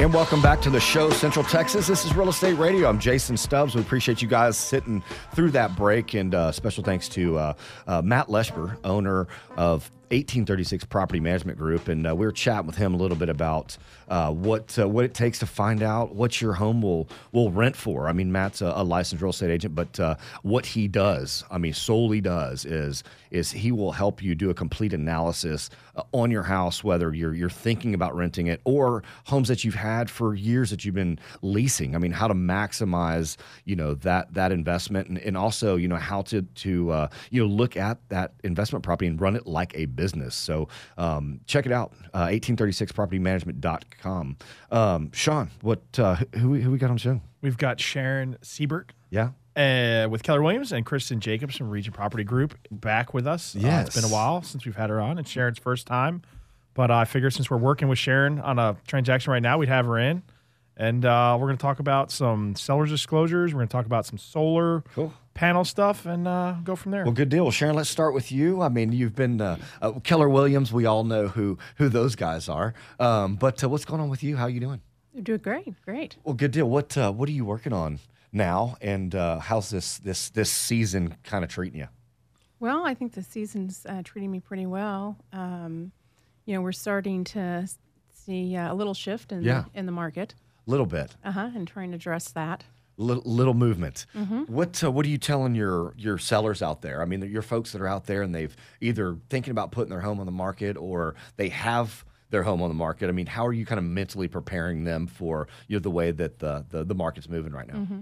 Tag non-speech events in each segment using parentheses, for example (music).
And welcome back to the show, Central Texas. This is Real Estate Radio. I'm Jason Stubbs. We appreciate you guys sitting through that break. And uh, special thanks to uh, uh, Matt Leshber, owner of 1836 Property Management Group, and uh, we were chatting with him a little bit about uh, what uh, what it takes to find out what your home will will rent for. I mean, Matt's a, a licensed real estate agent, but uh, what he does, I mean, solely does is is he will help you do a complete analysis uh, on your house, whether you're you're thinking about renting it or homes that you've had for years that you've been leasing. I mean, how to maximize you know that that investment, and, and also you know how to to uh, you know look at that investment property and run it like a business. So um, check it out, uh, 1836propertymanagement.com. Um, Sean, what uh, who, who we got on the show? We've got Sharon Siebert Yeah. uh, with Keller Williams and Kristen Jacobs from Region Property Group back with us. Uh, it's been a while since we've had her on. It's Sharon's first time. But I figure since we're working with Sharon on a transaction right now, we'd have her in. And uh, we're going to talk about some seller's disclosures. We're going to talk about some solar Cool. Panel stuff and uh, go from there. Well, good deal. Well, Sharon, let's start with you. I mean, you've been uh, uh, Keller Williams. We all know who who those guys are. Um, but uh, what's going on with you? How are you doing? You're doing great, great. Well, good deal. What uh, what are you working on now? And uh, how's this this this season kind of treating you? Well, I think the season's uh, treating me pretty well. Um, you know, we're starting to see uh, a little shift in Yeah. the, in the market, A Little bit, uh huh, and trying to address that. Little, little movement. Mm-hmm. What uh, what are you telling your your sellers out there? I mean, your folks that are out there and they've either thinking about putting their home on the market or they have their home on the market. I mean, how are you kind of mentally preparing them for you know the way that the the, the market's moving right now? Mm-hmm.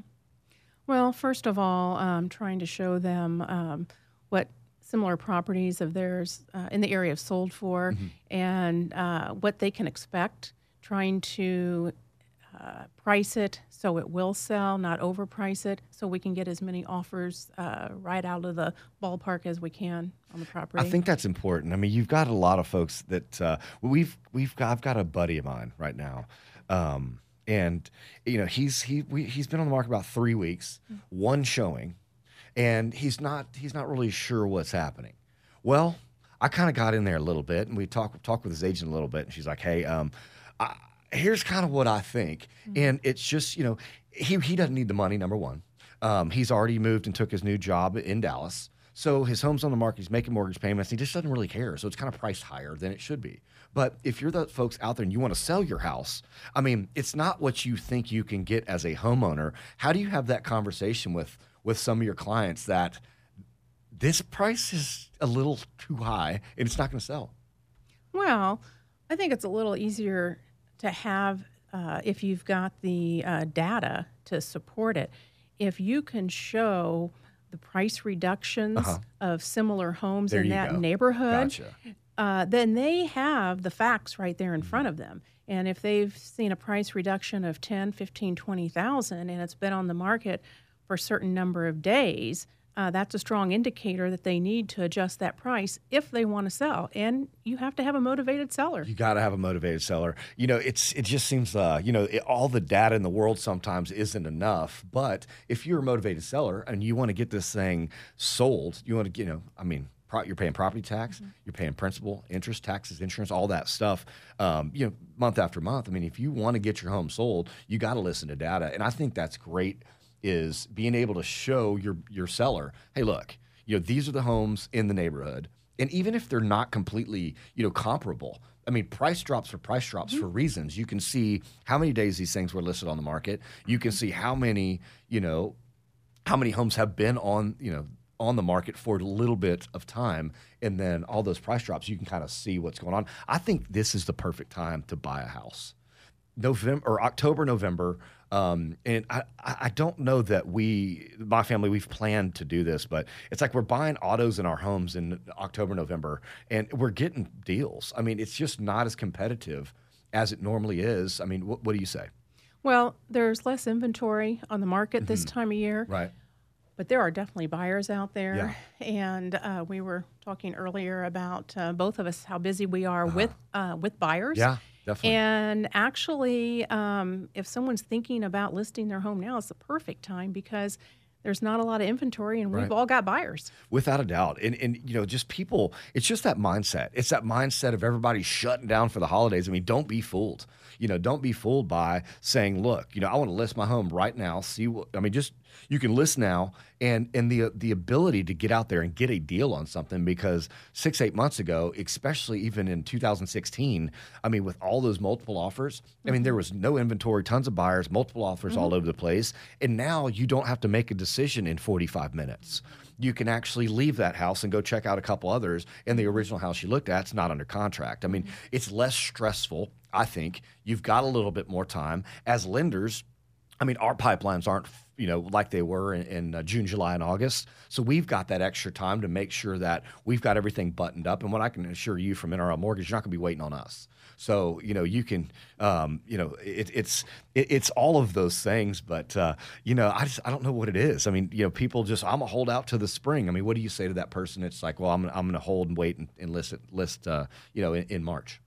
Well, first of all, um, trying to show them um, what similar properties of theirs uh, in the area have sold for and uh, what they can expect. Trying to uh, price it so it will sell, not overprice it, so we can get as many offers uh, right out of the ballpark as we can on the property. I think that's important. I mean, you've got a lot of folks that uh, we've we've got. I've got a buddy of mine right now, um, and you know he's he we, he's been on the market about three weeks, one showing, and he's not he's not really sure what's happening. Well, I kind of got in there a little bit, and we talked talked with his agent a little bit, and she's like, "Hey, um, I, here's kind of what I think," and it's just you know he he doesn't need the money. Number one, um, he's already moved and took his new job in Dallas. So his home's on the market. He's making mortgage payments. He just doesn't really care. So it's kind of priced higher than it should be. But if you're the folks out there and you want to sell your house, I mean, it's not what you think you can get as a homeowner. How do you have that conversation with with some of your clients that this price is a little too high and it's not going to sell? Well, I think it's a little easier to have uh, if you've got the uh, data to support it. If you can show the price reductions of similar homes Uh-huh. There in that go. neighborhood, Gotcha. uh, then they have the facts right there in Mm-hmm. front of them. And if they've seen a price reduction of 10, 15, 20,000 and it's been on the market for a certain number of days, uh, that's a strong indicator that they need to adjust that price if they want to sell. And you have to have a motivated seller. You got to have a motivated seller. You know, it's it just seems uh, you know, it, all the data in the world sometimes isn't enough. But if you're a motivated seller and you want to get this thing sold, you want to, you know, I mean, pro- you're paying property tax, you're paying principal, interest, taxes, insurance, all that stuff. Um, you know, month after month. I mean, if you want to get your home sold, you got to listen to data, and I think that's great. Is being able to show your your seller, hey, look, you know, these are the homes in the neighborhood. And even if they're not completely, you know, comparable, I mean, price drops for price drops mm-hmm. for reasons. You can see how many days these things were listed on the market. You can see how many, you know, how many homes have been on, you know, on the market for a little bit of time, and then all those price drops, you can kind of see what's going on. I think this is the perfect time to buy a house. November or October, November. Um, and I, I don't know that we, my family, we've planned to do this, but it's like we're buying autos in our homes in October, November, and we're getting deals. I mean, it's just not as competitive as it normally is. I mean, what, what do you say? Well, there's less inventory on the market this time of year, Right. but there are definitely buyers out there. And uh, we were talking earlier about uh, both of us how busy we are with uh, with buyers. Yeah, definitely. And actually, um, if someone's thinking about listing their home now, it's the perfect time because there's not a lot of inventory, and we've Right. all got buyers. Without a doubt. And and you know, just people, it's just that mindset. It's that mindset of everybody shutting down for the holidays. I mean, don't be fooled. You know, don't be fooled by saying, look, you know, I want to list my home right now. See what I mean, just you can list now and and the the ability to get out there and get a deal on something because six, eight months ago, especially even in 2016, I mean, with all those multiple offers, I mean, there mm-hmm. was no inventory, tons of buyers, multiple offers all mm-hmm. over the place. And now you don't have to make a decision in 45 minutes you can actually leave that house and go check out a couple others. And the original house you looked at is not under contract. I mean, mm-hmm. it's less stressful. I think you've got a little bit more time as lenders. I mean, our pipelines aren't you know like they were in, in uh, June, July, and August. So we've got that extra time to make sure that we've got everything buttoned up. And what I can assure you from NRL Mortgage, you're not going to be waiting on us. So you know you can, um, you know, it, it's it, it's all of those things. But uh, you know, I just I don't know what it is. I mean, you know, people just I'm gonna hold out to the spring. I mean, what do you say to that person? It's like, well, I'm I'm going to hold and wait and, and list list uh, you know in, in March.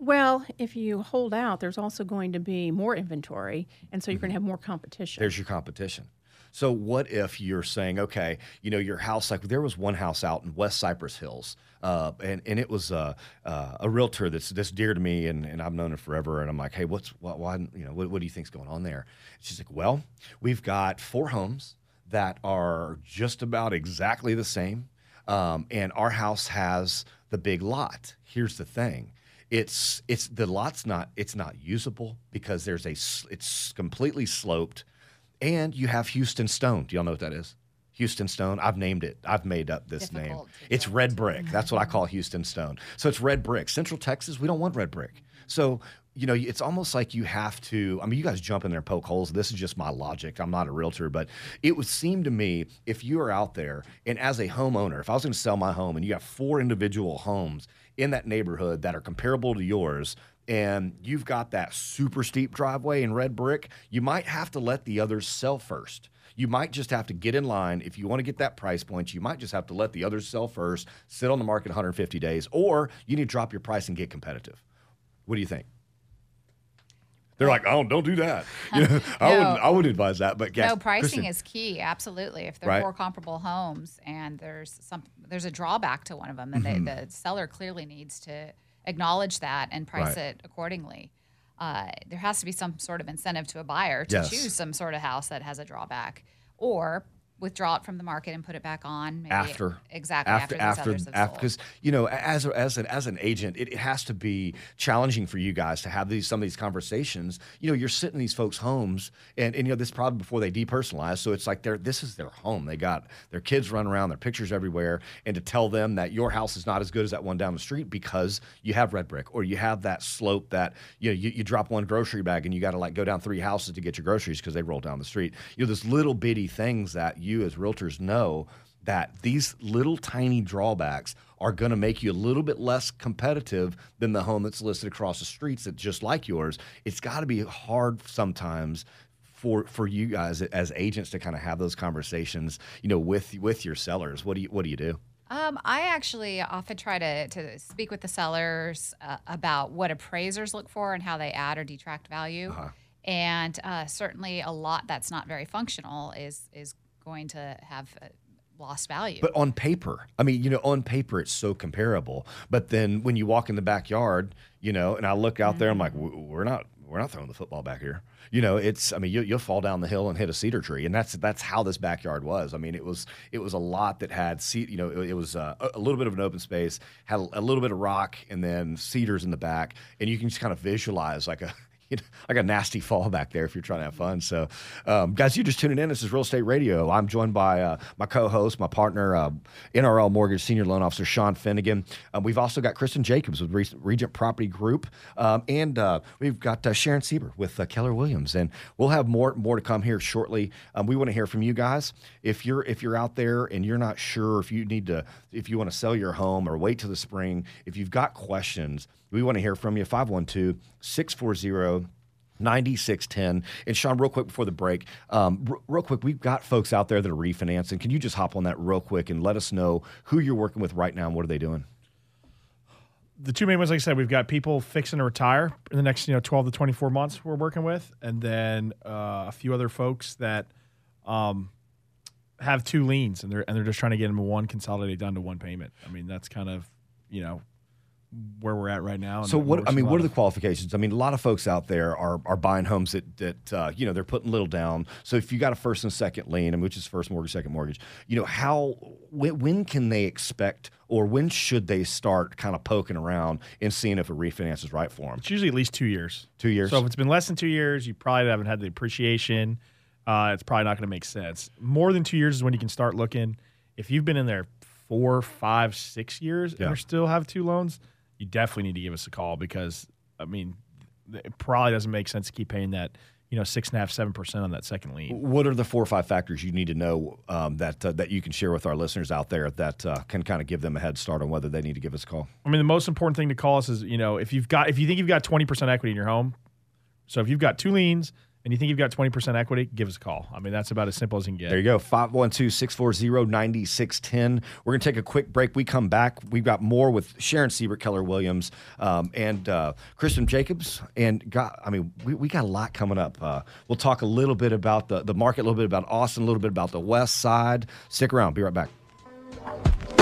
Well, if you hold out, there's also going to be more inventory, and so you're going to have more competition. There's your competition. So what if you're saying, okay, you know, your house, like there was one house out in West Cypress Hills, uh, and, and it was uh, uh, a realtor that's, that's dear to me, and, and I've known her forever. And I'm like, hey, what's, what, why, you know, what, what do you think's going on there? She's like, well, we've got four homes that are just about exactly the same. Um, and our house has the big lot. Here's the thing it's it's the lot's not it's not usable because there's a it's completely sloped and you have Houston Stone. Do y'all know what that is? Houston Stone. I've named it. I've made up this name. Difficult to It's red brick. That's what I call Houston Stone. So it's red brick. Central Texas, we don't want red brick. So you know, it's almost like you have to. I mean, you guys jump in there and poke holes. This is just my logic. I'm not a realtor, but it would seem to me if you are out there and as a homeowner, if I was going to sell my home and you have four individual homes in that neighborhood that are comparable to yours, and you've got that super steep driveway in red brick, you might have to let the others sell first. You might just have to get in line if you want to get that price point. You might just have to let the others sell first, sit on the market 150 days, or you need to drop your price and get competitive. What do you think? They're like, oh, don't do that. (laughs) You know, I No. wouldn't. I wouldn't advise that. But No, pricing Kristen, is key. Absolutely. If they're Right. four comparable homes and there's some, there's a drawback to one of them, and Mm-hmm. they, the seller clearly needs to acknowledge that and price Right. it accordingly. Uh, there has to be some sort of incentive to a buyer to Yes. choose some sort of house that has a drawback, or withdraw it from the market and put it back on maybe after. Exactly after after, after others have after sold. because you know as a- as an as an agent it, it has to be challenging for you guys to have these some of these conversations. You know you're sitting in these folks homes and, and you know this is probably before they depersonalize. So it's like they're this is their home. They got their kids running around their pictures everywhere. And to tell them that your house is not as good as that one down the street because you have red brick or you have that slope that you know you, you drop one grocery bag and you got to like go down three houses to get your groceries because they roll down the street. You know there's little bitty things that you as realtors know that these little tiny drawbacks are going to make you a little bit less competitive than the home that's listed across the streets that's just like yours. It's got to be hard sometimes for for you guys as agents to kind of have those conversations, you know, with with your sellers. What do you what do you do? Um, I actually often try to, to speak with the sellers uh, about what appraisers look for and how they add or detract value. Uh-huh. And uh, certainly, a lot that's not very functional is is going to have uh, lost value. But on paper, I mean, you know, on paper it's so comparable. But then when you walk in the backyard, you know, and I look out there, I'm like, we're not, we're not throwing the football back here. You know, it's, I mean, you, you'll fall down the hill and hit a cedar tree, and that's that's how this backyard was. I mean, it was it was a lot that had, you know, it, it was uh, a, a little bit of an open space, had a, a little bit of rock, and then cedars in the back, and you can just kind of visualize like a (laughs) you know, like a nasty fall back there if you're trying to have fun. So, um, guys, you're just tuning in. This is Real Estate Radio. I'm joined by uh, my co-host, my partner, uh, NRL Mortgage Senior Loan Officer Sean Finnegan. Um, we've also got Kristen Jacobs with Re- Regent Property Group, um, and uh, we've got uh, Sharon Sieber with uh, Keller Williams. And we'll have more more to come here shortly. Um, we want to hear from you guys. If you're if you're out there and you're not sure if you need to if you want to sell your home or wait till the spring, if you've got questions, we want to hear from you. 512 640 9610. And Sean, real quick before the break, um, r- real quick, we've got folks out there that are refinancing. Can you just hop on that real quick and let us know who you're working with right now and what are they doing? the two main ones, like I said, we've got people fixing to retire in the next, you know, 12 to 24 months we're working with, and then uh, a few other folks that um, have two liens and they're and they're just trying to get them one consolidated down to one payment. I mean, that's kind of you know where we're at right now. and So what? I mean, what are the qualifications? I mean, a lot of folks out there are are buying homes that that uh, you know they're putting little down. So if you got a first and second lien, and which is first mortgage, second mortgage, you know how when, when can they expect or when should they start kind of poking around and seeing if a refinance is right for them? It's usually at least two years. Two years. So if it's been less than two years, you probably haven't had the appreciation. Uh, it's probably not going to make sense. More than two years is when you can start looking. If you've been in there four, five, six years Yeah. and you still have two loans, you definitely need to give us a call because I mean, it probably doesn't make sense to keep paying that you know six and a half, seven percent on that second lien. What are the four or five factors you need to know um, that uh, that you can share with our listeners out there that uh, can kind of give them a head start on whether they need to give us a call? I mean, the most important thing to call us is you know if you've got if you think you've got twenty percent equity in your home, so if you've got two liens and you think you've got twenty percent equity, give us a call. I mean, that's about as simple as you can get. There you go. 512 640 9610. We're going to take a quick break. We come back. We've got more with Sharon Siebert, Keller Williams, um, and uh, Kristen Jacobs. And got, I mean, we, we got a lot coming up. Uh, we'll talk a little bit about the, the market, a little bit about Austin, a little bit about the West Side. Stick around. Be right back.